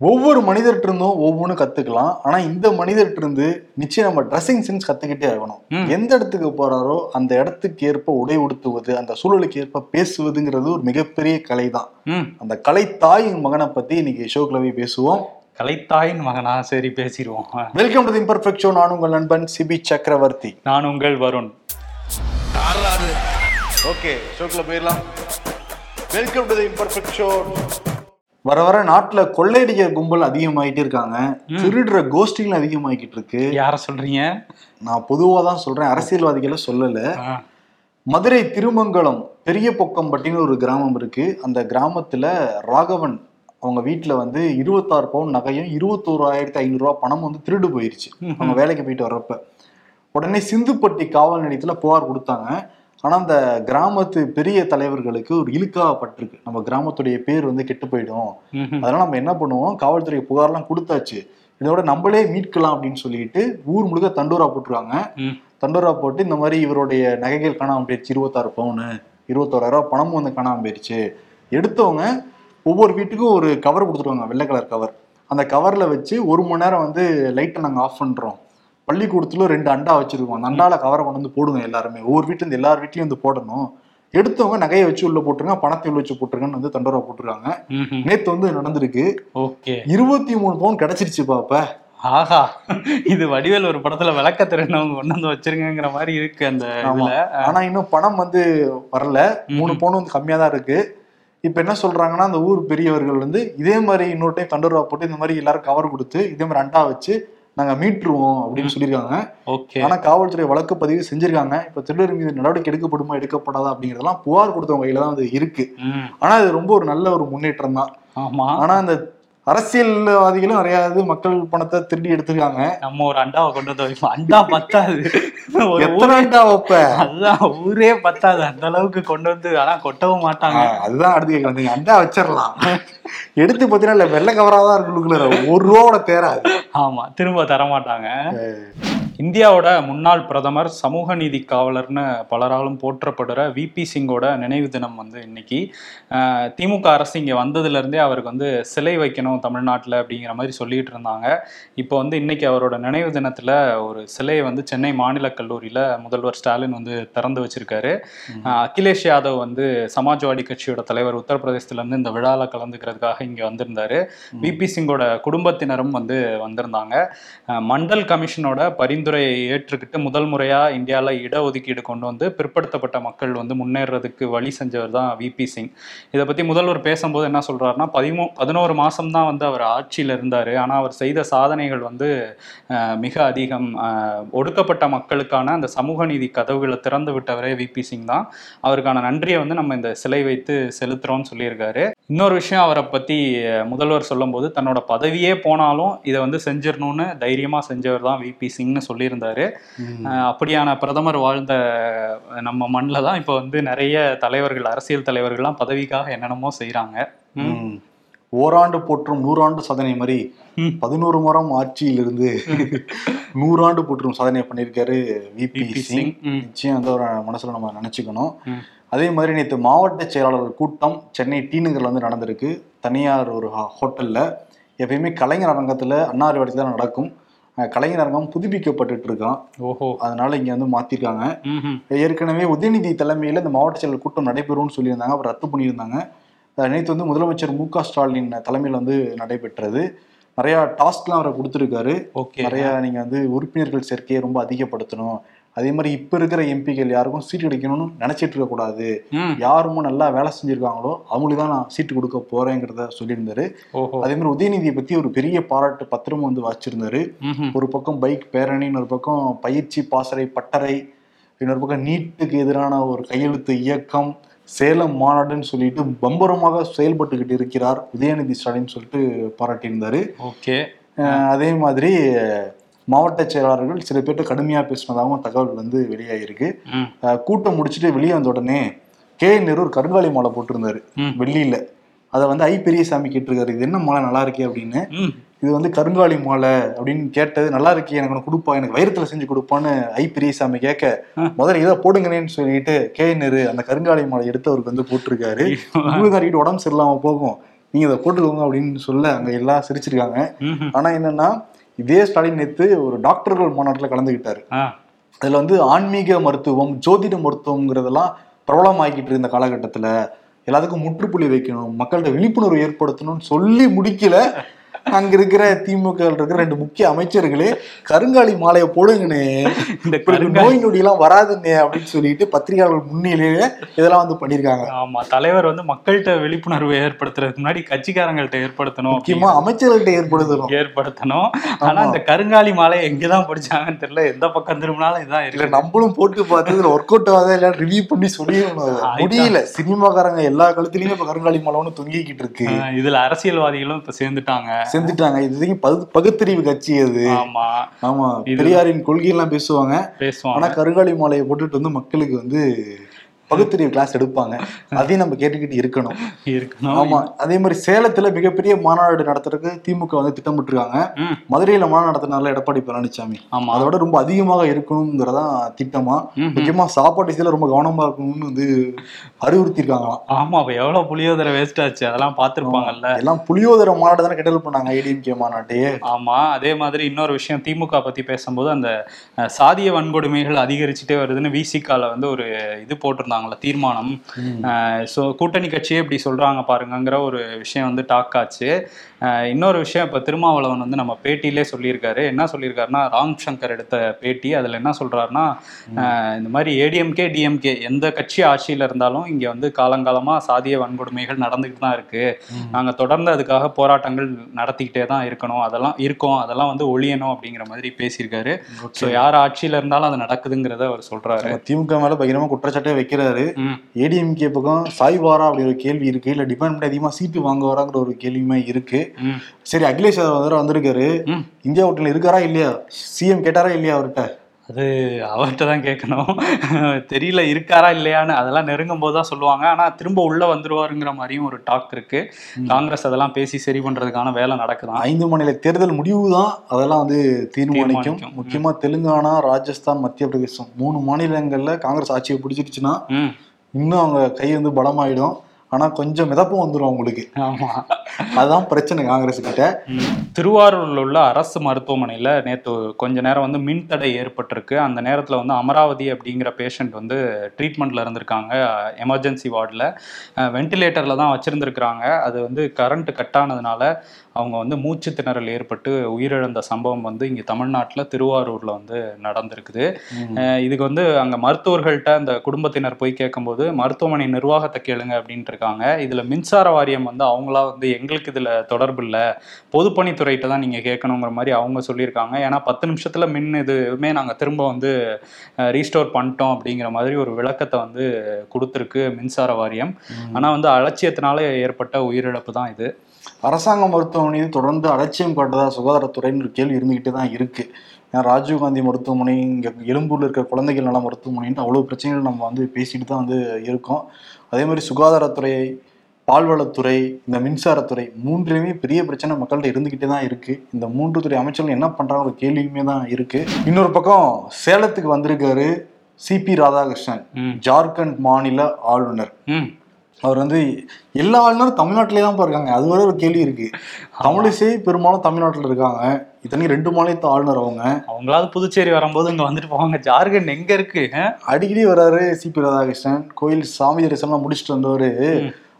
ஒவ்வொரு மனிதர்கிட்ட இருந்தும் ஒவ்வொன்றும் கத்துக்கலாம். ஆனா இந்த மனிதர்கிட்ட இருந்து நிச்சயம் நம்ம ட்ரெஸ்ஸிங் சென்ஸ் கத்துக்கிட்டே ஆகணும். ம். எந்த இடத்துக்கு போறாரோ அந்த இடத்துக்கு ஏற்ப உடை உடுத்துவது அந்த சூழலுக்கு ஏற்ப பேசுவதுங்கிறது ஒரு மிகப்பெரிய கலை தான் அந்த கலை தாயின் மகனை பத்தி இன்னைக்கு ஷோக்குல போய் பேசுவோம். கலைத்தாயின் மகனா? சரி பேசிடுவோம். Welcome to the imperfect show நான் உங்கள் நண்பன் சிபி சக்கரவர்த்தி. நான் உங்கள் வருண். ஓகே ஷோக்குள்ள போயிடலாம். Welcome to the imperfect show வர வர நாட்டுல கொள்ளையடிக்கிற கும்பல் அதிகமாயிட்டே இருக்காங்க. திருடுற கோஷ்டிகள் அதிகமாகிட்டு இருக்கு யார சொல்றீங்க? நான் பொதுவா தான் சொல்றேன். அரசியல்வாதிகளை சொல்லல. மதுரை திருமங்கலம் பெரிய பொக்கம்பட்டின்னு ஒரு கிராமம் இருக்கு. அந்த கிராமத்துல ராகவன் அவங்க வீட்டுல வந்து இருபத்தாறு பவுன் நகையும் இருபத்தோராயிரத்தி ஐநூறு ரூபாய் பணம் வந்து திருடு போயிருச்சு. அவங்க வேலைக்கு போயிட்டு வர்றப்ப. உடனே சிந்துப்பட்டி காவல் நிலையத்துல புகார் கொடுத்தாங்க. ஆனா அந்த கிராமத்து பெரிய தலைவர்களுக்கு ஒரு இழுக்காப்பட்டிருக்கு நம்ம கிராமத்துடைய பேர் வந்து கெட்டு போயிடும். அதனால நம்ம என்ன பண்ணுவோம்? காவல்துறை புகார்லாம் கொடுத்தாச்சு. இதோட நம்மளே மீட்கலாம் அப்படின்னு சொல்லிட்டு ஊர் முழுக்க தண்டூரா போட்டுருவாங்க. தண்டூரா போட்டு இந்த மாதிரி இவருடைய நகைகள் காணாம போயிடுச்சு இருபத்தாறு பவுனு இருபத்தோராயிரம் ரூபாய் பணமும் வந்து காணாம போயிடுச்சு எடுத்தவங்க ஒவ்வொரு வீட்டுக்கும் ஒரு கவர் கொடுத்துருவாங்க. வெள்ளை கலர் கவர் அந்த கவர்ல வச்சு ஒரு மணி நேரம் வந்து லைட்டை நாங்க ஆஃப் பண்றோம். பள்ளிக்கூடத்துல ரெண்டு அண்டா வச்சிருக்கோம். அந்த அண்டால கவரை கொண்டு வந்து போடுங்க எல்லாருமே. ஒவ்வொரு வீட்டுல இருந்து எல்லார் வீட்லயும் வந்து போடணும். எடுத்தவங்க நகையை வச்சு உள்ள போட்டுருங்க பணத்தை உள்ள வச்சு போட்டுருங்கன்னு வந்து தண்டோரா போட்டுருக்காங்க. நேத்து வந்து நடந்திருக்கு? ஓகே. இருபத்தி மூணு பவுன் கிடைச்சிருச்சு பாப்ப. ஆஹா. இது வடிவேல் ஒரு படத்துல விளக்க திறனவங்க கொண்டு வந்து வச்சிருங்கிற மாதிரி இருக்கு அந்த ஆனா இன்னும் பணம் வந்து வரல. மூணு பவுன் வந்து கம்மியா தான் இருக்கு. இப்ப என்ன சொல்றாங்கன்னா அந்த ஊர் பெரியவர்கள் வந்து இதே மாதிரி இன்னொரு டைம் தண்டூரா போட்டு இந்த மாதிரி எல்லாரும் கவர் கொடுத்து இதே மாதிரி அண்டா வச்சு நாங்க மீட்டுருவோம் அப்படின்னு சொல்லியிருக்காங்க. ஓகே. ஆனா காவல்துறை வழக்கு பதிவு செஞ்சிருக்காங்க. இப்ப திருடர் மீது நடவடிக்கை எடுக்கப்படுமா எடுக்கப்படாதா அப்படிங்கறதெல்லாம் புகார் கொடுத்தவங்க கையில தான் வந்து இருக்கு. ஆனா இது ரொம்ப ஒரு நல்ல ஒரு முன்னேற்றம் தான் ஆமா. ஆனா அந்த அரசியல்வாதிகளும் நிறைய மக்கள் பணத்தை திருடி எடுத்திருக்காங்க. நம்ம ஒரு அண்டாவை கொண்டு வந்து வைப்போம். அண்டா பத்தாது. எத்தனை அண்டா வைப்ப? அதுதான் ஊரே பத்தாது. அந்த அளவுக்கு கொண்டு வந்து ஆனா கொட்டவும் மாட்டாங்க. அதுதான் அடுத்து கேட்க வந்தீங்க அண்டா வச்சிடலாம். எடுத்து பார்த்தீங்கன்னா இல்ல வெள்ளை கவரா தான் இருக்குள்ள ஒரு ரூபாவோட தேராது ஆமா திரும்ப தர மாட்டாங்க இந்தியாவோட முன்னாள் பிரதமர் சமூக நீதி காவலர்னு பலராலும் போற்றப்படுற விபி சிங்கோட நினைவு தினம் வந்து இன்னைக்கு. திமுக அரசு இங்கே வந்ததுலேருந்தே அவருக்கு வந்து சிலை வைக்கணும் தமிழ்நாட்டில் அப்படிங்கிற மாதிரி சொல்லிட்டு இருந்தாங்க. இப்போ வந்து இன்னைக்கு அவரோட நினைவு தினத்தில் ஒரு சிலையை வந்து சென்னை மாநில கல்லூரியில் முதல்வர் ஸ்டாலின் வந்து திறந்து வச்சிருக்காரு. அகிலேஷ் யாதவ் வந்து சமாஜ்வாடி கட்சியோட தலைவர் உத்தரப்பிரதேசத்துலேருந்து இந்த விழாவில் கலந்துக்கிறதுக்காக இங்கே வந்திருந்தாரு. விபி சிங்கோட குடும்பத்தினரும் வந்து வந்திருந்தாங்க. மண்டல் கமிஷனோட பரிந்துரையை ஏற்றுக்கிட்டு முதல் முறையாக இந்தியாவில் இடஒதுக்கீடு கொண்டு வந்து பிற்படுத்தப்பட்ட மக்கள் வந்து முன்னேறதுக்கு வழி செஞ்சவர் தான் விபி சிங். இதை பற்றி முதல்வர் பேசும்போது என்ன சொல்கிறாருன்னா பதிமூ பதினோரு மாதம் தான் வந்து அவர் ஆட்சியில் இருந்தார். ஆனால் அவர் செய்த சாதனைகள் வந்து மிக அதிகம். ஒடுக்கப்பட்ட மக்களுக்கான அந்த சமூக நீதி கதவுகளை திறந்து விட்டவரே விபி சிங் தான். அவருக்கான நன்றியை வந்து நம்ம இந்த சிலை வைத்து செலுத்துகிறோம்னு சொல்லியிருக்காரு. இன்னொரு விஷயம் அவரை பற்றி முதல்வர் சொல்லும்போது தன்னோட பதவியே போனாலும் இதை வந்து செஞ்சிடணும்னு தைரியமாக செஞ்சவர் தான் விபி சிங்னு சொல்லியிருந்தாரு அப்படியான பிரதமர் வாழ்ந்த நம்ம மண்ணில் தான் இப்போ வந்து நிறைய தலைவர்கள் அரசியல் தலைவர்கள்லாம் பதவிக்காக என்னென்னமோ. ம். ஓராண்டு போற்றும் நூறாண்டு சாதனை மாதிரி. பதினோரு மரம் ஆட்சியிலிருந்து நூறாண்டு போற்றும் சாதனை பண்ணியிருக்காரு விபி சிங். நிச்சயம் அந்த ஒரு மனசுல நம்ம நினைச்சுக்கணும். அதே மாதிரி நேற்று மாவட்ட செயலாளர்கள் கூட்டம் சென்னை டி நகர்ல வந்து நடந்திருக்கு தனியார் ஒரு ஹோட்டல்ல எப்பயுமே கலைஞர் அரங்கத்துல அன்னாரிவாடத்தில் தான் நடக்கும் அஹ் கலைஞர் அரங்கம் புதுப்பிக்கப்பட்டுட்டு இருக்கான் ஓஹோ. அதனால இங்க வந்து மாத்திருக்காங்க. ஏற்கனவே உதயநிதி தலைமையில இந்த மாவட்ட செயலர் கூட்டம் நடைபெறும்னு சொல்லியிருந்தாங்க. அப்புறம் ரத்து பண்ணியிருந்தாங்க. நேத்து வந்து முதலமைச்சர் மு க ஸ்டாலின் தலைமையில் வந்து நடைபெற்றது. நிறைய டாஸ்க்லாம் அவரை கொடுத்துருக்காரு. ஓகே. நிறைய நீங்க வந்து உறுப்பினர்கள் சேர்க்கையை ரொம்ப அதிகப்படுத்தணும். அதே மாதிரி இப்ப இருக்கிற எம்பிக்கள் யாருக்கும் சீட் கிடைக்கணும்னு நினைச்சிட்டு இருக்க கூடாது. ம். யாருமோ நல்லா வேலை செஞ்சிருக்காங்களோ அவங்களுக்கு தான் நான் சீட்டு கொடுக்க போறேங்கிறத சொல்லியிருந்தாரு. அதே மாதிரி உதயநிதியை பத்தி ஒரு பெரிய பாராட்டு பத்திரமும் வந்து வச்சிருந்தாரு. ஒரு பக்கம் பைக் பேரணி இன்னொரு பக்கம் பயிற்சி பாசறை பட்டறை இன்னொரு பக்கம் நீட்டுக்கு எதிரான ஒரு கையெழுத்து இயக்கம் சேலம் மாநாடுன்னு சொல்லிட்டு பம்பரமாக செயல்பட்டுக்கிட்டு இருக்கிறார் உதயநிதி ஸ்டாலின் சொல்லிட்டு பாராட்டியிருந்தாரு. ஓகே. அதே மாதிரி மாவட்ட செயலாளர்கள் சில பேர்ட்ட கடுமையா பேசினதாகவும் தகவல் வந்து வெளியாகிருக்கு. அஹ், கூட்டம் முடிச்சுட்டு வெளியே வந்த உடனே கே. நேரு ஒரு கருங்காலி மாலை போட்டிருந்தாரு. வெள்ளியில அதை வந்து ஐ. பெரியசாமி கேட்டிருக்காரு. இது என்ன மாலை? நல்லா இருக்கே அப்படின்னு. இது வந்து கருங்காலி மாலை அப்படின்னு கேட்டது. நல்லா இருக்கே எனக்கு ஒன்று கொடுப்பா எனக்கு வைரத்துல செஞ்சு கொடுப்பான்னு ஐ. பெரியசாமி கேட்க. முதல்ல இதை போடுங்கன்னு சொல்லிட்டு கே. நேரு அந்த கருங்காலி மாலை எடுத்து அவருக்கு வந்து போட்டிருக்காரு. ஊதாரிக்கிட்டு உடம்பு சரியில்லாம போகும். நீங்க இதை போட்டுக்கோங்க அப்படின்னு சொல்ல அங்க எல்லாம் சிரிச்சிருக்காங்க. ஆனா என்னன்னா இதே ஸ்டாலின் நேத்து ஒரு டாக்டர்கள் மாநாட்டுல கலந்துகிட்டாரு. ஆ, அதுல வந்து ஆன்மீக மருத்துவம் ஜோதிட மருத்துவம்ங்கிறதெல்லாம் பிரபலமாக்கிட்டு இருந்த காலகட்டத்துல எல்லாத்துக்கும் முற்றுப்புள்ளி வைக்கணும் மக்கள்கிட்ட விழிப்புணர்வு ஏற்படுத்தணும்னு சொல்லி முடிக்கல. அங்க இருக்கிற திமுக இருக்கிற ரெண்டு முக்கிய அமைச்சர்களே கருங்காலி மாலையை போடுங்கண்ணே. இந்த நோய் நொடி எல்லாம் வராதுண்ணே அப்படின்னு சொல்லிட்டு பத்திரிகையாளர்கள் முன்னிலையிலே இதெல்லாம் வந்து பண்ணிருக்காங்க ஆமா தலைவர் வந்து மக்கள்கிட்ட விழிப்புணர்வு ஏற்படுத்துறதுக்கு முன்னாடி கட்சிக்காரங்கள்ட்ட ஏற்படுத்தணும் முக்கியமா அமைச்சர்கள்ட்ட ஏற்படுத்தணும். ஏற்படுத்தணும். ஆனா இந்த கருங்காலி மாலை எங்கதான் படிச்சாங்கன்னு தெரியல. எந்த பக்கம் திரும்பினாலும் இதான் இல்ல நம்மளும் போட்டு பார்த்து இதுல ஒர்க் அவுட் ஆகாத எல்லாம் ரிவ்யூ பண்ணி சொல்லிடணும். முடியல. சினிமாக்காரங்க எல்லா கழுத்துலயுமே இப்ப கருங்காலி மாலை ஒண்ணு தொங்கிக்கிட்டு இருக்கு. இதுல அரசியல்வாதிகளும் இப்ப சேர்ந்துட்டாங்க. செஞ்சுட்டாங்க இது பகு- பகுத்தறிவு கட்சி அது. ஆமா. ஆமா. பெரியாரின் கொள்கை எல்லாம் பேசுவாங்க. பேசுவாங்க. ஆனா கருங்காலி மாலையை போட்டுட்டு வந்து மக்களுக்கு வந்து பகுத்தறிவு கிளாஸ் எடுப்பாங்க. அதையும் நம்ம கேட்டுக்கிட்டு இருக்கணும். இருக்கணும். ஆமா. அதே மாதிரி சேலத்துல மிகப்பெரிய மாநாடு நடத்துறதுக்கு திமுக வந்து திட்டமிட்டிருக்காங்க. மதுரையில மாநாடு நடத்தினால எடப்பாடி பழனிசாமி ஆமா. அதை விட ரொம்ப அதிகமாக இருக்கணுங்கிறதான் திட்டமா. முக்கியமா சாப்பாட்டு விஷயத்துல ரொம்ப கவனமா இருக்கணும்னு வந்து அறிவுறுத்திருக்காங்களாம் ஆமா அப்ப எவ்வளவு புளியோதரை வேஸ்ட் ஆச்சு? அதெல்லாம் பாத்திருப்பாங்கல்ல எல்லாம் புளியோதர மாநாடு தானே கிண்டல் பண்ணாங்க ஏடிஎம்கே மாநாட்டையே ஆமா. அதே மாதிரி இன்னொரு விஷயம் திமுக பத்தி பேசும்போது அந்த சாதிய வன்கொடுமைகள் அதிகரிச்சுட்டே வருதுன்னு விசிகால வந்து ஒரு இது போட்டிருந்தாங்கல்ல தீர்மானம். ஸோ கூட்டணி கட்சியே இப்படி சொல்றாங்க பாருங்கங்கிற ஒரு விஷயம் வந்து டாக் ஆச்சு. இன்னொரு விஷயம் இப்போ திருமாவளவன் வந்து நம்ம பேட்டியிலே சொல்லியிருக்காரு. என்ன சொல்லியிருக்காருன்னா ராம் சங்கர் எடுத்த பேட்டி அதில் என்ன சொல்றாருன்னா அஹ், இந்த மாதிரி ஏடிஎம்கே டிஎம்கே எந்த கட்சி ஆட்சியில் இருந்தாலும் இங்கே வந்து காலங்காலமாக சாதிய வன்கொடுமைகள் நடந்துக்கிட்டு தான் இருக்கு. நாங்கள் தொடர்ந்து அதுக்காக போராட்டங்கள் நடத்திக்கிட்டே தான் இருக்கணும். அதெல்லாம் இருக்கோம். அதெல்லாம் வந்து ஒழியணும் அப்படிங்கிற மாதிரி பேசியிருக்காரு. ஸோ யார் ஆட்சியில் இருந்தாலும் அது நடக்குதுங்கிறத அவர் நம்ம திமுக மேல பகிரமா குற்றச்சாட்டே வைக்கிறாரு. ஏடிஎம்கே பக்கம் சாய்வாரா அப்படி ஒரு கேள்வி இருக்கு. இல்ல டிபெண்ட் பண்ணி அதிகமா சீட்டு வாங்குவாராங்கிற ஒரு கேள்வியுமே இருக்கு. ம் சரி அகிலேஷ் யாதவ் வேற வந்திருக்காரு. இந்தியா கூட்டணியில் இருக்காரா இல்லையா? சிஎம் கேட்டாரா இல்லையா அவர்கிட்ட? அது அவர்கிட்ட தான் கேட்கணும். தெரியல இருக்காரா இல்லையான்னு அதெல்லாம் நெருங்கும் போது தான் சொல்லுவாங்க. ஆனா திரும்ப உள்ள வந்துருவாருங்கிற மாதிரியும் ஒரு டாக் இருக்கு. காங்கிரஸ் அதெல்லாம் பேசி சரி பண்றதுக்கான வேலை நடக்குதான் ஐந்து மாநில தேர்தல் முடிவு தான். அதெல்லாம் வந்து தீர்மானிக்கும். தீர்மானிக்கும். முக்கியமா தெலுங்கானா ராஜஸ்தான் மத்திய பிரதேசம். மூணு மாநிலங்கள்ல காங்கிரஸ் ஆட்சியை பிடிச்சிருச்சுன்னா இன்னும் அவங்க கை வந்து பலமாயிடும். ஆனா கொஞ்சம் மிதப்பும் வந்துடும் அவங்களுக்கு. ஆமா. அதுதான் பிரச்சனை காங்கிரஸ் கிட்ட. திருவாரூர்ல உள்ள அரசு மருத்துவமனையில நேத்து கொஞ்ச நேரம் வந்து மின்தடை ஏற்பட்டிருக்கு. அந்த நேரத்துல வந்து அமராவதி அப்படிங்கிற பேஷண்ட் வந்து ட்ரீட்மெண்ட்ல இருந்திருக்காங்க. எமர்ஜென்சி வார்டில் வென்டிலேட்டர்ல தான் வச்சிருந்திருக்கிறாங்க. அது வந்து கரண்ட் கட் ஆனதுனால அவங்க வந்து மூச்சு திணறல் ஏற்பட்டு உயிரிழந்த சம்பவம் வந்து இங்க தமிழ்நாட்டுல திருவாரூர்ல வந்து நடந்திருக்குது. இதுக்கு வந்து அங்க மருத்துவர்கள்ட்ட அந்த குடும்பத்தினர் போய் கேட்கும்போது மருத்துவமனை நிர்வாகத்தை கேளுங்க அப்படின்ட்டு இருக்காங்க. இதுல மின்சார வாரியம் வந்து அவங்களா வந்து எங்களுக்கு இதுல தொடர்பு இல்லை. பொதுப்பணித்துறையிட்ட தான் நீங்க கேட்கணுங்கிற மாதிரி அவங்க சொல்லியிருக்காங்க. ஏன்னா பத்து நிமிஷத்துல மின் இதுவுமே நாங்க திரும்ப வந்து ரீஸ்டோர் பண்ணிட்டோம் அப்படிங்கிற மாதிரி ஒரு விளக்கத்தை வந்து கொடுத்துருக்கு மின்சார வாரியம். ஆனா வந்து அலட்சியத்தினால ஏற்பட்ட உயிரிழப்பு தான் இது. அரசாங்க மருத்துவமனை தொடர்ந்து அலட்சியம் காட்டுதா சுகாதாரத்துறைன்னு ஒரு கேள்வி இருந்துகிட்டே தான் இருக்கு. ஏன்னா ராஜீவ்காந்தி மருத்துவமனை இங்க எழும்பூர்ல இருக்கிற குழந்தைகள் நல மருத்துவமனைன்ட்டு அவ்வளவு பிரச்சனைகள் நம்ம வந்து பேசிட்டு தான் வந்து இருக்கோம். அதே மாதிரி சுகாதாரத்துறை பால்வளத்துறை இந்த மின்சாரத்துறை மூன்றுலையுமே பெரிய பிரச்சனை மக்கள்கிட்ட இருந்துகிட்டே தான் இருக்கு. இந்த மூன்று துறை அமைச்சர்கள் என்ன பண்றாங்க ஒரு கேள்வியுமே தான் இருக்கு. இன்னொரு பக்கம் சேலத்துக்கு வந்திருக்காரு சிபி ராதாகிருஷ்ணன் ஜார்க்கண்ட் மாநில ஆளுநர். அவர் வந்து எல்லா ஆளுநரும் தமிழ்நாட்டிலே தான் இருக்காங்க. அது வரை ஒரு கேள்வி இருக்கு. தமிழிசை பெரும்பாலும் தமிழ்நாட்டில் இருக்காங்க. இத்தனைக்கு ரெண்டு மாநிலத்து ஆளுநர் அவங்க. அவங்களாவது புதுச்சேரி வரும்போது இங்க வந்துட்டு போவாங்க. ஜார்க்கண்ட் எங்க இருக்கு? அடிக்கடி வராரு சிபி ராதாகிருஷ்ணன். கோயில் சாமி தரிசனம் முடிச்சுட்டு வந்தவர்.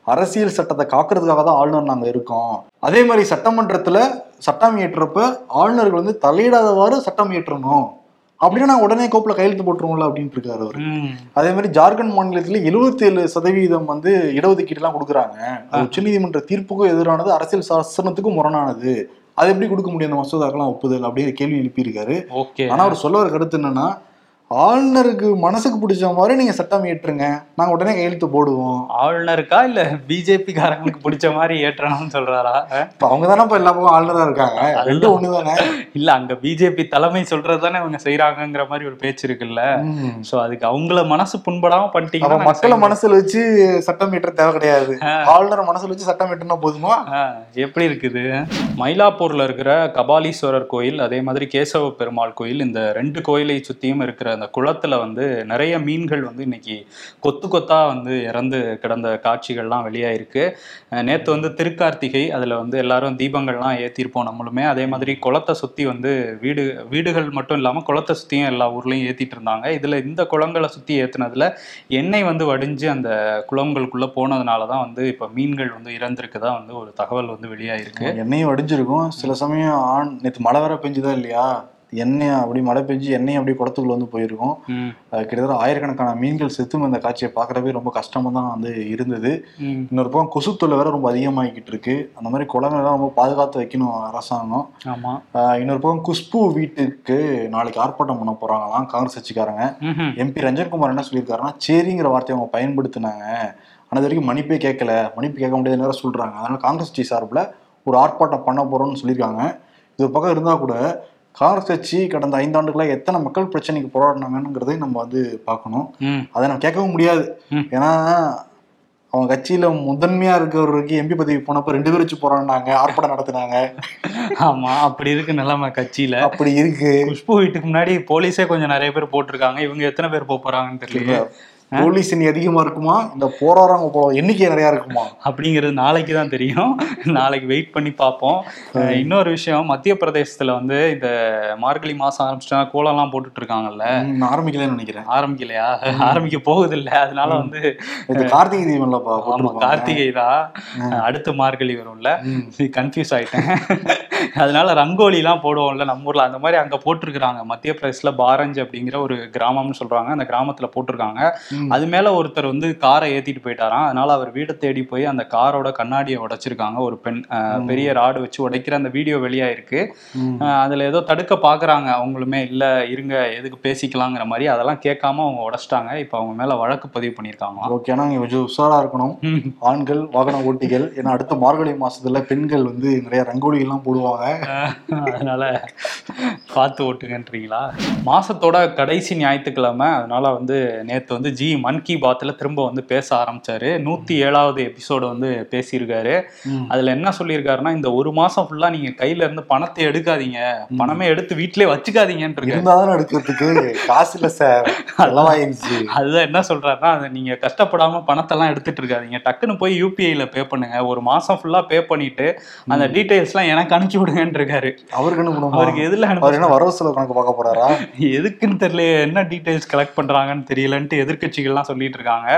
அரசியல் சட்டத்தை காக்கிறதுக்காக தான் ஆளுநர் நாங்க இருக்கோம். அதே மாதிரி சட்டமன்றத்துல சட்டம் இயற்றுறப்ப ஆளுநர்கள் வந்து தலையிடாதவாறு சட்டம் இயற்றணும். அப்படின்னா நான் உடனே கோப்புல கையெழுத்து போட்டுருவோம்ல அப்படின்ட்டு இருக்காரு அவர். அதே மாதிரி ஜார்க்கண்ட் மாநிலத்துல 77% சதவீதம் வந்து இடஒதுக்கீடு எல்லாம் கொடுக்குறாங்க. அது உச்சநீதிமன்ற தீர்ப்புக்கும் எதிரானது அரசியல் சாசனத்துக்கும் முரணானது. அது எப்படி கொடுக்க முடியும் அந்த மசோதாக்கெல்லாம் ஒப்புதல் அப்படிங்கிற கேள்வி எழுப்பியிருக்காரு. ஆனா அவர் சொல்ல வர கருத்து என்னன்னா ஆளுநருக்கு மனசுக்கு பிடிச்ச மாதிரி நீங்க சட்டம் ஏற்றுங்க நாங்க உடனே கையெழுத்து போடுவோம். ஆளுநருக்கா இல்ல பிஜேபி காரங்களுக்கு பிடிச்ச மாதிரி ஏற்றணும்னு சொல்றாரா? இப்ப அவங்க தானே இப்ப எல்லா பக்கம் ஆளுநரா இருக்காங்க. ரெண்டும் ஒண்ணுதானே இல்ல அங்க பிஜேபி தலைமை சொல்றது தானே இவங்க செய்யறாங்கிற மாதிரி ஒரு பேச்சு இருக்குல்ல. சோ அதுக்கு அவங்கள மனசு புண்படாம அப்ப பண்ணிட்டீங்கன்னா மக்களை மனசுல வச்சு சட்டம் ஏற்ற தேவை கிடையாது. ஆளுநர் மனசுல வச்சு சட்டம் ஏற்றினா போதுமா? எப்படி இருக்குது? மயிலாப்பூர்ல இருக்கிற கபாலீஸ்வரர் கோயில் அதே மாதிரி கேசவ பெருமாள் கோயில் இந்த ரெண்டு கோயிலை சுத்தியும் இருக்கிற அந்த குளத்தில் வந்து நிறைய மீன்கள் வந்து இன்னைக்கு கொத்து கொத்தா வந்து இறந்து கிடந்த காட்சிகள்லாம் வெளியாயிருக்கு. நேற்று வந்து திருக்கார்த்திகை அதில் வந்து எல்லாரும் தீபங்கள்லாம் ஏற்றிருப்போம் நம்மளுமே. அதே மாதிரி குளத்தை சுற்றி வந்து வீடு வீடுகள் மட்டும் இல்லாமல் குளத்தை சுற்றியும் எல்லா ஊர்லேயும் ஏற்றிட்டு இருந்தாங்க. இதில் இந்த குளங்களை சுற்றி ஏற்றினதில் எண்ணெய் வந்து வடிஞ்சு அந்த குளங்களுக்குள்ளே போனதுனால தான் வந்து இப்போ மீன்கள் வந்து இறந்திருக்குதா வந்து ஒரு தகவல் வந்து வெளியாயிருக்கு. எண்ணெயும் வடிஞ்சிருக்கும். சில சமயம் ஆண் நேற்று மழை வர பெஞ்சுதா இல்லையா? எண்ணெய் அப்படி மழை பெஞ்சு எண்ணெய் அப்படியே குளத்துக்குள்ள வந்து போயிருக்கும். கிட்டத்தட்ட ஆயிரக்கணக்கான மீன்கள் செத்தும் அந்த காட்சியை பார்க்கறவே ரொம்ப கஷ்டமா தான் வந்து இருந்தது. இன்னொரு பக்கம் கொசு தொல்லை வேற ரொம்ப அதிகமாகிக்கிட்டு இருக்கு. அந்த மாதிரி குளங்கள்லாம் ரொம்ப பாதுகாத்து வைக்கணும் அரசாங்கம். இன்னொரு பக்கம் குஷ்பு வீட்டுக்கு நாளைக்கு ஆர்ப்பாட்டம் பண்ண போறாங்களாம் காங்கிரஸ் கட்சிக்காரங்க. எம்பி ரஞ்சன்குமார் என்ன சொல்லியிருக்காருன்னா சரிங்கிற வார்த்தையை அவங்க பயன்படுத்தினாங்க. ஆனா இது வரைக்கும் மன்னிப்பே கேட்கல. மன்னிப்பு கேட்க முடியாதுன்னு வேற சொல்றாங்க. அதனால காங்கிரஸ் கட்சி சார்பில் ஒரு ஆர்ப்பாட்டம் பண்ண போறோம்னு சொல்லியிருக்காங்க. இது ஒரு பக்கம் இருந்தா கூட காங்கிரஸ் கட்சி கடந்த ஐந்தாண்டுகளா எத்தனை மக்கள் பிரச்சனைக்கு போராடினாங்கங்கிறதையும் நம்ம வந்து பார்க்கணும். அதை நம்ம கேட்கவும் முடியாது. ஏன்னா அவங்க கட்சியில முதன்மையா இருக்கிறவருக்கு எம்பி பதவி போனப்ப ரெண்டு பேர் வச்சு போராடினாங்க ஆர்ப்பாட்டம் நடத்தினாங்க. ஆமா அப்படி இருக்கு நிலைமை கட்சியில. அப்படி இருக்கு. குஷ்பு வீட்டுக்கு முன்னாடி போலீஸே கொஞ்சம் நிறைய பேர் போட்டிருக்காங்க. இவங்க எத்தனை பேர் போறாங்கன்னு தெரியல போலீஸ் எண்ணி அதிகமா இருக்குமா? இந்த போராடுறவங்க போ எண்ணிக்கை நிறைய இருக்குமா? அப்படிங்கிறது நாளைக்கு தான் தெரியும். நாளைக்கு வெயிட் பண்ணி பார்ப்போம். இன்னொரு விஷயம் மத்திய பிரதேசத்துல வந்து இந்த மார்கழி மாசம் ஆரம்பிச்சிட்டா கோலம்லாம் போட்டுட்டு இருக்காங்கல்ல ஆரம்பிக்கலன்னு நினைக்கிறேன். ஆரம்பிக்கலையா? ஆரம்பிக்க போகுது இல்ல அதனால வந்து கார்த்திகை போட்டிருப்பாங்க. கார்த்திகை தான். அடுத்து மார்கழி வரும்ல. கன்ஃபியூஸ் ஆயிட்டேன். அதனால ரங்கோலி எல்லாம் போடுவோம்ல நம்ம ஊர்ல. அந்த மாதிரி அங்க போட்டிருக்கிறாங்க. மத்திய பிரதேசல பாரஞ்ச் அப்படிங்கிற ஒரு கிராமம்னு சொல்றாங்க. அந்த கிராமத்துல போட்டிருக்காங்க. அது மேல ஒருத்தர் வந்து காரை ஏத்திட்டு போயிட்டாராம். அதனால அவர் வீடை தேடி போய் அந்த காரோட கண்ணாடியை உடைச்சிருக்காங்க. ஒரு பெண் பெரிய ராடு வச்சு உடைக்கிற அந்த வீடியோ வெளியாயிருக்கு. அதுல ஏதோ தடுக்க பாக்குறாங்க. அவங்களுமே இல்ல இருங்க எதுக்கு பேசிக்கலாங்கிற மாதிரி. அதெல்லாம் கேட்காம அவங்க உடைச்சிட்டாங்க. இப்ப அவங்க மேல வழக்கு பதிவு பண்ணிருக்காங்களாம் ஓகே ஆனா நீங்க கொஞ்சம் உஷாரா இருக்கணும். ஆண்கள் வாகன ஓட்டிகள் ஏன்னா அடுத்த மார்கழி மாசத்துல பெண்கள் வந்து நிறைய ரங்கோலி எல்லாம் போடுவாங்க அதனால பார்த்து ஓட்டுங்கன்றீங்களா? மாசத்தோட கடைசி ஞாயிற்றுக்கிழமை. அதனால வந்து நேத்து வந்து ஜி மன் கி பாத்ல திரும்ப வந்து பேச ஆரம்பிச்சாரு. நூத்தி ஏழாவது எபிசோடு வந்து பேசியிருக்காரு. அதுல என்ன சொல்லியிருக்காருன்னா இந்த ஒரு மாசம் ஃபுல்லா நீங்க கையில இருந்து பணத்தை எடுக்காதீங்க. பணமே எடுத்து வீட்டிலே வச்சுக்காதீங்கன்னு இருக்காரு இருந்தாதான் எடுக்கிறதுக்கு காசு இல்ல சார். செலவாயிருச்சு அதுதான் என்ன சொல்றாருன்னா அதை நீங்க கஷ்டப்படாம பணத்தெல்லாம் எடுத்துட்டு இருக்காதீங்க டக்குன்னு போய் யூபிஐல பே பண்ணுங்க. ஒரு மாசம் ஃபுல்லா பே பண்ணிட்டு அந்த டீடைல்ஸ்லாம் எனக்கு அனுப்பிச்சு விடுங்கன்னு இருக்காரு அவருக்கு என்ன பண்ணுவோம் அவருக்கு எதுல அனுப்ப வரவு செலவு கணக்கு பார்க்க போறாரா? எதுக்குன்னு தெரியல என்ன டீடைல்ஸ் கலெக்ட் பண்றாங்கன்னு தெரியலன்ட்டு எதிர்க்கட்சிகள்லாம் சொல்லிட்டு இருக்காங்க.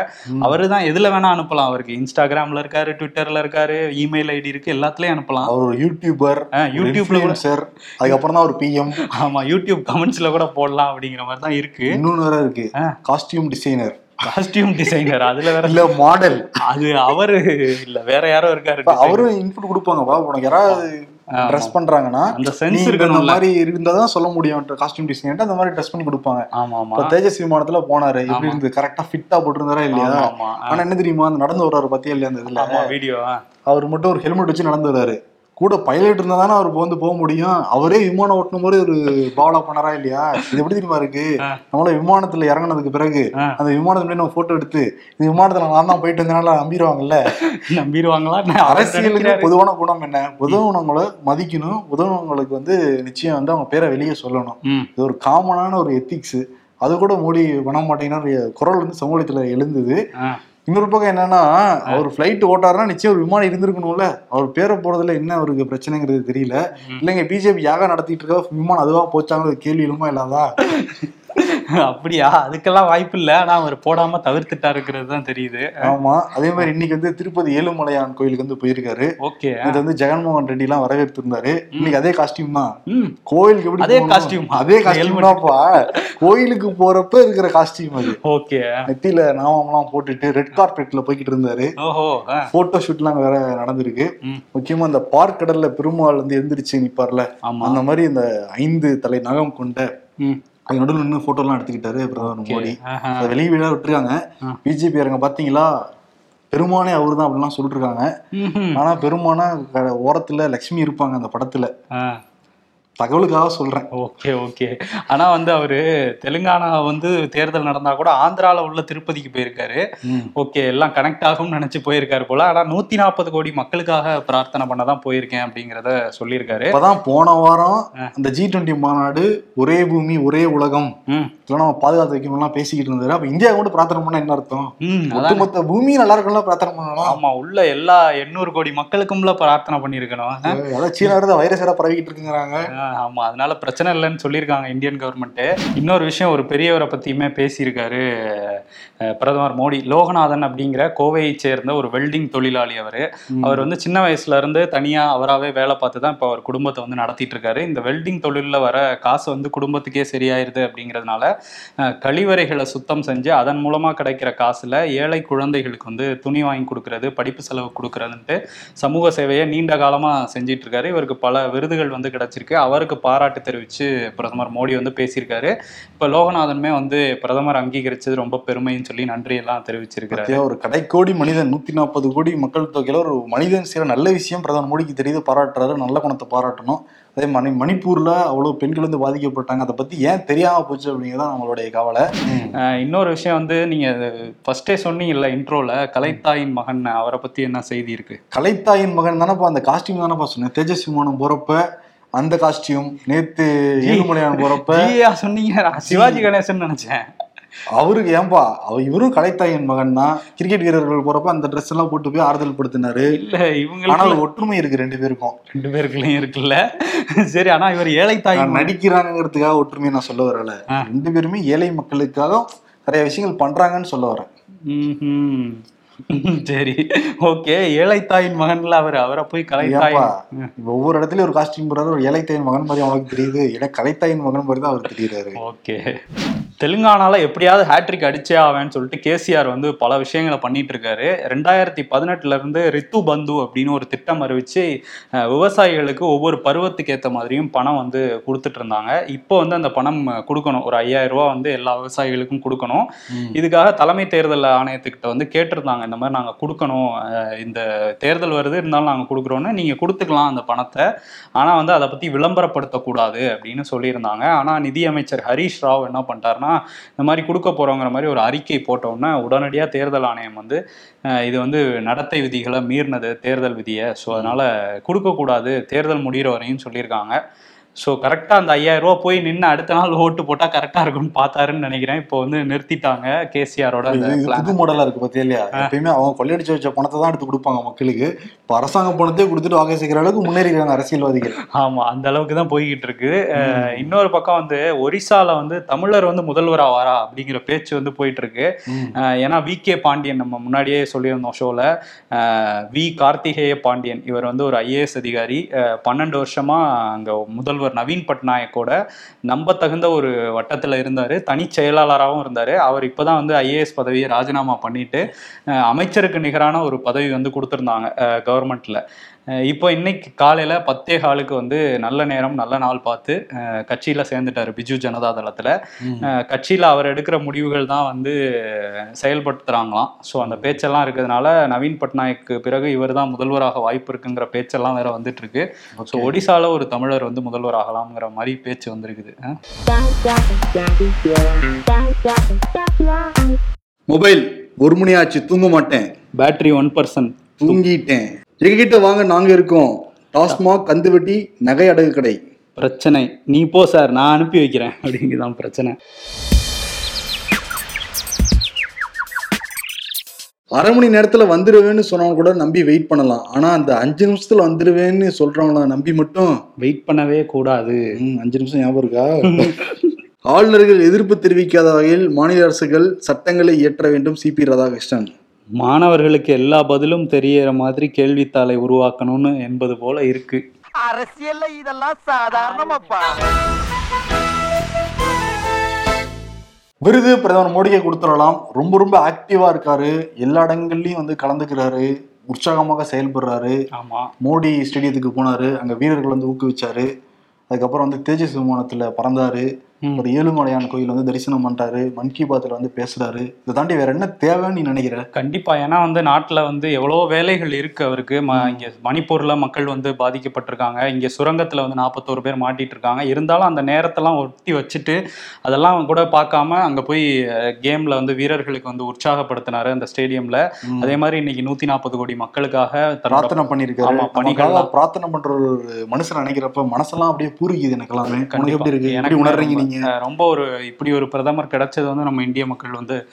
அவரு தான் எதுல வேணா அனுப்பலாம். அவருக்கு இன்ஸ்டாகிராம்ல இருக்காரு ட்விட்டர்ல இருக்காரு இமெயில் ஐடி இருக்கு எல்லாத்துலயும் அனுப்பலாம். அவர் யூடியூபர் யூடியூப்ல கூட சார் அதுக்கப்புறம் தான் ஒரு பிஎம் ஆமா யூடியூப் கமெண்ட்ஸ்ல கூட போடலாம் அப்படிங்கிற மாதிரி தான் இருக்கு. இன்னொன்னு வேற இருக்கு. காஸ்டியூம் டிசைனர் காஸ்டியூம் டிசைனர் அதுல வேற இல்ல மாடல் அது அவரு இல்ல வேற யாரோ இருக்காரு. அவரும் இன்புட் கொடுப்பாங்கப்பா உனக்கு யாராவது ட்ரெஸ் பண்றாங்கன்னா அந்த சென்ஸ் இருக்கணும்ல. மாதிரி இருந்தாதான் சொல்ல முடியும். காஸ்டியூம் டிசைனர் அந்த மாதிரி ட்ரெஸ் பண்ணி கொடுப்பாங்க. ஆமா ஆமா இப்ப தேஜஸ் விமானத்துல போனாரு. எப்படி. இருந்து கரெக்டா ஃபிட்டா போட்டிருந்தாரா இல்லையா? ஆனா என்ன தெரியுமா? அந்த நடந்து வர்றாரு பத்தியா இல்லையா அந்த இதுல? வீடியோ அவர் மட்டும் ஒரு ஹெல்மெட் வச்சு நடந்து வர்றாரு. கூட பைலட் இருந்தா தானே அவர் வந்து போக முடியும்? அவரே விமானம் ஓட்டணும் போது ஒரு பாவலா பண்ணாரா இல்லையா? இது எப்படி தெரியுமா இருக்கு. நம்மள விமானத்துல இறங்குனதுக்கு பிறகு. அந்த விமானத்துல நம்ம போட்டோ எடுத்து இந்த விமானத்துல நான் தான் போயிட்டு வந்தனால நம்பிடுவாங்கல்ல? நம்பிடுவாங்களா? அரசியலுக்கு பொதுவான குணம் என்ன? உதவுனவங்களை மதிக்கணும். உதவுனவங்களுக்கு வந்து நிச்சயம் வந்து அவங்க பேரை வெளியே சொல்லணும். இது ஒரு காமனான ஒரு எத்திக்ஸ் அது கூட மோடி பண்ண மாட்டேங்கன்னா குரல் வந்து சமூகத்துல எழுந்தது. இன்னொரு பக்கம் என்னன்னா அவர் ஃபிளைட் ஓட்டாருன்னா நிச்சயம் ஒரு விமானம் இருந்திருக்கணும்ல. அவர் பேரை போறதுல என்ன அவருக்கு பிரச்சனைங்கிறது தெரியல. இல்லைங்க பிஜேபி யாகம் நடத்திட்டு இருக்க விமானம் அதுவா போச்சாங்கிற கேள்வி எழுமா இல்லாதா? அப்படியா? அதுக்கெல்லாம் வாய்ப்பு இல்ல ஆனா அவர் போடாம தவிர்த்துட்டாருங்கிறது தான் தெரியுது. ஆமா. அதே மாதிரி இன்னைக்கு வந்து திருப்பதி ஏழுமலையான் கோயிலுக்கு வந்து போயிருக்காரு. ஓகே. இது வந்து ஜெகன்மோகன் ரெட்டி எல்லாம் வரவேற்று இருந்தாரு இன்னைக்கு அதே காஸ்டியூம் தான். கோயிலுக்கு எப்படி அதே costume. அதே காஸ்டியூம். தான்ப்பா. கோயிலுக்கு போறப்ப இருக்கிற காஸ்டியூம் அது. ஓகே. நெத்தியில நாமம்லாம் போட்டுட்டு ரெட் கார்பெட்ல போய்கிட்டு இருந்தாரு. ஓஹோ. போட்டோ ஷூட்லாம் வேற நடந்திருக்கு. முக்கியமா இந்த பார்க் கடல்ல பெருமாள் வந்து எந்திரிச்சு நிப்பார்ல. ஆமா. அந்த மாதிரி இந்த ஐந்து தலை நகம் கொண்ட அது நடுவில் நின்று போட்டோ எல்லாம் எடுத்துக்கிட்டாரு பிரதமர் மோடி. அதை வெளியே வீடா விட்டுருக்காங்க. பிஜேபி யாருங்க பாத்தீங்களா பெருமானே அவரு தான் அப்படிலாம் சொல்லிட்டு இருக்காங்க. ஆனா பெருமானா ஓரத்துல லக்ஷ்மி இருப்பாங்க அந்த படத்துல. தகவலுக்காக சொல்றேன். Okay okay. ஆனா வந்து அவரு தெலுங்கானா வந்து தேர்தல் நடந்தா கூட ஆந்திரால உள்ள திருப்பதிக்கு போயிருக்காரு. ஓகே எல்லாம் கனெக்ட் ஆகும்னு நினைச்சு போயிருக்காரு போல. ஆனா நூத்தி நாற்பது கோடி மக்களுக்காக பிரார்த்தனை பண்ணதான் போயிருக்கேன் அப்படிங்கறத சொல்லியிருக்காரு. இப்பதான் போன வாரம் அந்த ஜி டுவெண்ட்டி மாநாடு ஒரே பூமி ஒரே உலகம். இதெல்லாம் நம்ம பாதுகாத்து வைக்கணும்லாம் பேசிக்கிட்டு இருந்தாரு அப்ப இந்தியா கூட பிரார்த்தனை பண்ணா என்ன அர்த்தம்? ம் அதான். ஒட்டுமொத்த பூமி நல்லா இருக்கணும் பிரார்த்தனை பண்ணணும் ஆமா உள்ள எல்லா எண்ணூறு கோடி மக்களுக்கும்ல பிரார்த்தனை பண்ணிருக்கணும் அதான் சீனா இருந்த வைரஸ் எல்லாம் பரவிக்கிட்டு இருக்குங்கிறாங்க. ஆமா அதனால பிரச்சனை இல்லைன்னு சொல்லியிருக்காங்க இந்தியன் கவர்மெண்ட் இன்னொரு விஷயம் ஒரு பெரியவரை பத்தியுமே பேசியிருக்காரு பிரதமர் மோடி. லோகநாதன் அப்படிங்கிற கோவையை சேர்ந்த ஒரு வெல்டிங் தொழிலாளி அவர். அவர் வந்து சின்ன வயசுல இருந்து தனியா அவராகவே வேலை பார்த்து தான் இப்போ அவர் குடும்பத்தை வந்து நடத்திட்டு இருக்காரு இந்த வெல்டிங் தொழிலில் வர காசு வந்து குடும்பத்துக்கே சரியாயிருது அப்படிங்கிறதுனால கழிவறைகளை சுத்தம் செஞ்சு அதன் மூலமா கிடைக்கிற காசுல ஏழை குழந்தைகளுக்கு வந்து துணி வாங்கி கொடுக்கறது படிப்பு செலவு கொடுக்கறதுன்ட்டு சமூக சேவையை நீண்ட காலமா செஞ்சிட்டு இருக்காரு இவருக்கு பல விருதுகள் வந்து கிடைச்சிருக்கு. அவருக்கு பாராட்டு தெரிவிச்சு பிரதமர் மோடி வந்து பேசியிருக்காரு. இப்ப லோகநாதனுமே வந்து பிரதமர் அங்கீகரிச்சது ரொம்ப பெருமைன்னு சொல்லி நன்றி எல்லாம் தெரிவிச்சிருக்கிறாரு. பத்தியா ஒரு கடைக்கோடி மனிதன் நூத்தி நாற்பது கோடி மக்கள் தொகையில ஒரு மனிதன் செய்யற நல்ல விஷயம் பிரதமர் மோடிக்கு தெரியுது பாராட்டுறாரு நல்ல குணத்தை பாராட்டணும். அதே மணி மணிப்பூர்ல அவ்வளவு பெண்கள் வந்து பாதிக்கப்பட்டாங்க. அதை பத்தி ஏன் தெரியாம போச்சு அப்படிங்கிறதான் நம்மளுடைய கவலை. இன்னொரு விஷயம் வந்து நீங்க ஃபர்ஸ்டே சொன்னீங்கல்ல இன்ட்ரோல கலைத்தாயின் மகன் அவரை பத்தி என்ன செய்தி இருக்கு? கலைத்தாயின் மகன் தானப்பா அந்த காஸ்டியூம் தானப்பா சொன்னேன். தேஜஸ் விமானம் போறப்ப அந்த காஸ்டியூம் நேத்து ஏழுமலையான் போறப்ப சொன்னீங்க. நான் சிவாஜி கணேசன் நினைச்சேன். அவருக்கு ஏன்பா அவர் இவரும் கலைத்தாயின் மகன் தான் கிரிக்கெட் வீரர்கள் போறப்ப அந்த ட்ரெஸ் எல்லாம் போட்டு போய் ஆறுதல் படுத்தினாரு. இல்ல ஆனா இவங்களுக்கு ஒரு ஒற்றுமை இருக்கு ரெண்டு பேருக்கும். ரெண்டு பேருக்குள்ளயும் இருக்குல்ல. சரி ஆனா இவர் ஏழை நான் நடிக்கிறாங்கிறதுக்காக ஒற்றுமையை நான் சொல்ல வரல. ரெண்டு பேருமே ஏழை மக்களுக்காக நிறைய விஷயங்கள் பண்றாங்கன்னு சொல்ல வரேன். சரி. ஓகே ஏழை தாயின் மகன்ல அவர் அவரை போய் இப்ப ஒவ்வொரு இடத்துலயும் ஒரு காஸ்டியூம் போறாரு ஒரு ஏழைத்தாயின் மகன் மாதிரி அவனுக்கு தெரியுது. ஏன்னா கலைத்தாயின் மகன் மாதிரி தான் அவருக்கு தெரியுறாரு. ஓகே. தெலுங்கானால எப்படியாவது ஹேட்ரிக் அடிச்சே ஆவேன்னு சொல்லிட்டு கேசிஆர் வந்து பல விஷயங்களை பண்ணிட்டு இருக்காரு. ரெண்டாயிரத்தி பதினெட்டுல இருந்து ரித்து பந்து அப்படின்னு ஒரு திட்டம் அறிவிச்சு விவசாயிகளுக்கு ஒவ்வொரு பருவத்துக்கு ஏற்ற மாதிரியும் பணம் வந்து கொடுத்துட்டு இருந்தாங்க. இப்போ வந்து அந்த பணம் கொடுக்கணும். ஒரு ஐயாயிரம் ரூபாய் வந்து எல்லா விவசாயிகளுக்கும் கொடுக்கணும். இதுக்காக தலைமை தேர்தல் ஆணையத்துக்கிட்ட வந்து கேட்டிருந்தாங்க. இந்த மாதிரி நாங்கள் கொடுக்கணும். இந்த தேர்தல் வருது இருந்தாலும் நாங்கள் கொடுக்குறோன்னு நீங்கள் கொடுத்துக்கலாம் அந்த பணத்தை. ஆனால் வந்து அதை பற்றி விளம்பரப்படுத்தக்கூடாது அப்படின்னு சொல்லியிருந்தாங்க. ஆனால் நிதியமைச்சர் ஹரீஷ் ராவ் என்ன பண்ணிட்டாருன்னா இந்த மாதிரி கொடுக்க போகிறோங்கிற மாதிரி ஒரு அறிக்கை போட்டோன்னே உடனடியாக தேர்தல் ஆணையம் வந்து இது வந்து நடத்தை விதிகளை மீறினது தேர்தல் விதியை. ஸோ அதனால் கொடுக்கக்கூடாது தேர்தல் முடிகிற வரையும் சொல்லியிருக்காங்க. ஸோ கரெக்டாக அந்த ஐயாயிரம் ரூபா போய் நின்று அடுத்த நாள் ஓட்டு போட்டால் கரெக்டாக இருக்கும்னு பார்த்தாருன்னு நினைக்கிறேன். இப்போ வந்து நிறுத்திட்டாங்க கேசிஆரோட புது மாடலா இருக்கு பத்தியா இல்லையா? எப்பயுமே அவங்க கொள்ளையடிச்சு வச்ச பணத்தை தான் எடுத்து கொடுப்பாங்க மக்களுக்கு. இப்ப அரசாங்க பணத்தையே கொடுத்துட்டு வாகை சேர்க்கிற அளவுக்கு முன்னேறிக்கிறாங்க அரசியல்வாதிகள். ஆமா அந்த அளவுக்கு தான் போய்கிட்டு இருக்கு. இன்னொரு பக்கம் வந்து ஒரிசால வந்து தமிழர் வந்து முதல்வரா வாரா அப்படிங்கிற பேச்சு வந்து போயிட்டு இருக்கு. ஏன்னா வி கே பாண்டியன் நம்ம முன்னாடியே சொல்லியிருந்தோம் ஷோல வி கார்த்திகேய பாண்டியன். இவர் வந்து ஒரு ஐஏஎஸ் அதிகாரி. பன்னெண்டு வருஷமா அங்க முதல்வர் நவீன் பட்நாயக்கோட நம்பத்தகுந்த ஒரு வட்டத்தில் இருந்தார். தனி செயலாளராகவும் இருந்தார். அவர் இப்பதான் வந்து ஐஏஎஸ் பதவியை ராஜினாமா பண்ணிட்டு அமைச்சருக்கு நிகரான ஒரு பதவி வந்து கொடுத்துருந்தாங்க கவர்மெண்ட்டில் இப்போ இன்னைக்கு காலையில பத்தே காலுக்கு வந்து நல்ல நேரம் நல்ல நாள் பார்த்து கட்சியில சேர்ந்துட்டாரு பிஜு ஜனதா தளத்துல. கட்சியில அவர் எடுக்கிற முடிவுகள் தான் வந்து செயல்படுத்துறாங்களாம். ஸோ அந்த பேச்செல்லாம் இருக்கிறதுனால நவீன் பட்நாயக்கு பிறகு இவர் தான் முதல்வராக வாய்ப்பு இருக்குங்கிற பேச்செல்லாம் வேற வந்துட்டு இருக்கு ஸோ ஒடிசால ஒரு தமிழர் வந்து முதல்வர் ஆகலாம்ங்கிற மாதிரி பேச்சு வந்திருக்குது. மொபைல் ஒரு மணி ஆச்சு தூங்க மாட்டேன். பேட்டரி ஒன் பர்சன்ட் தூங்கிட்டேன். எங்ககிட்ட வாங்க நாங்க இருக்கோம். டாஸ்மாக் கந்துவட்டி நகை அடகு கடை. பிரச்சனை. நீ போ சார். நான் அனுப்பி வைக்கிறேன். அப்படிங்குதான் பிரச்சனை. அரை மணி நேரத்துல வந்துருவேன்னு சொன்னவங்க கூட நம்பி வெயிட் பண்ணலாம். ஆனா அந்த அஞ்சு நிமிஷத்துல வந்துருவேன்னு சொல்றவங்கள நம்பி மட்டும் வெயிட் பண்ணவே கூடாது. அஞ்சு நிமிஷம் ஞாபகம் இருக்கா? ஆளுநர்கள் எதிர்ப்பு தெரிவிக்காத வகையில் மாநில அரசுகள் சட்டங்களை இயற்ற வேண்டும். சிபி ராதாகிருஷ்ணன். மாணவர்களுக்கு எல்லா பதிலும் தெரியற மாதிரி கேள்வித்தாளை உருவாக்கணும்னு என்பது போல இருக்கு. அரசியல்ல இதெல்லாம் சாதாரணமாப்பா. விருது பிரதமர் மோடியை கொடுத்துடலாம். ரொம்ப ரொம்ப ஆக்டிவா இருக்காரு. எல்லா இடங்கள்லயும் வந்து கலந்துக்கிறாரு. உற்சாகமாக செயல்படுறாரு. ஆமா. மோடி ஸ்டேடியத்துக்கு போனாரு. அங்க வீரர்கள் வந்து ஊக்குவிச்சாரு. அதுக்கப்புறம் வந்து தேஜஸ் விமானத்துல பறந்தாரு. ஒரு ஏழுமலையான் கோயில் வந்து தரிசனம் பண்றாரு. மன் கி பாத்ல வந்து பேசுறாரு. இதை தாண்டி வேற என்ன தேவைன்னு நீ நினைக்கிற? கண்டிப்பா. ஏன்னா வந்து நாட்டுல வந்து எவ்வளவோ வேலைகள் இருக்கு அவருக்கு. ம- இங்க மணிப்பூர்ல மக்கள் வந்து பாதிக்கப்பட்டிருக்காங்க. இங்க சுரங்கத்துல வந்து நாற்பத்தோரு பேர் மாட்டிட்டு இருக்காங்க இருந்தாலும் அந்த நேரத்தெல்லாம் ஒட்டி வச்சுட்டு அதெல்லாம் கூட பார்க்காம அங்க போய் கேம்ல வந்து வீரர்களுக்கு வந்து உற்சாகப்படுத்தினாரு அந்த ஸ்டேடியம்ல. அதே மாதிரி இன்னைக்கு நூத்தி நாற்பது கோடி மக்களுக்காக பிரார்த்தனை பண்ணிருக்காரு பணிகள்லாம். பிரார்த்தனை பண்ற ஒரு மனுஷன் நினைக்கிறப்ப மனசெல்லாம் அப்படியே பூரிக்குது எனக்கு எல்லாமே. எப்படி இருக்கு? உணர்றீங்க ரொம்ப- ஒரு இப்படி ஒரு பிரதமர் கிடைச்சது வந்து நம்ம இந்திய மக்கள் வந்து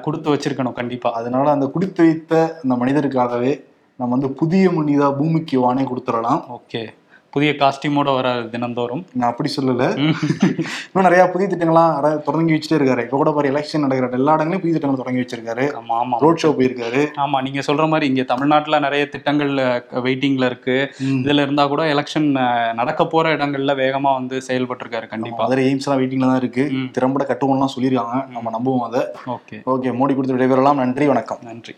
கொடுத்து வச்சிருக்கணும் கண்டிப்பா. அதனால அந்த குடித்து வைத்த அந்த மனிதருக்காகவே நம்ம வந்து புதிய மனிதா பூமிக்கு வானே கொடுத்துடலாம். ஓகே. புதிய காஸ்டியூமோட வர தினந்தோறும். நான் அப்படி சொல்லல. இன்னும் நிறைய புதிய திட்டங்கள்லாம் தொடங்கி வச்சுட்டே இருக்காரு. இப்ப கூட பாரு எலெக்ஷன் நடக்கிற எல்லா இடங்களையும் புதிய திட்டங்கள் தொடங்கி வச்சிருக்காரு. ஆமா ஆமா. ரோட் ஷோ போயிருக்காரு. ஆமா நீங்க சொல்ற மாதிரி இங்க தமிழ்நாட்டுல நிறைய திட்டங்கள் வெயிட்டிங்ல இருக்கு. இதுல இருந்தா கூட எலெக்ஷன் நடக்க போற இடங்கள்ல வேகமா வந்து செயல்பட்டு இருக்காரு கண்டிப்பா மதுரை எய்ம்ஸ் எல்லாம் வெயிட்டிங்ல தான் இருக்கு. திறம்பட கட்டுவோம்லாம் சொல்லியிருக்காங்க. நம்ம நம்புவோம் அதை. ஓகே. ஓகே மோடி கொடுத்து விடைபெறலாம். நன்றி வணக்கம். நன்றி.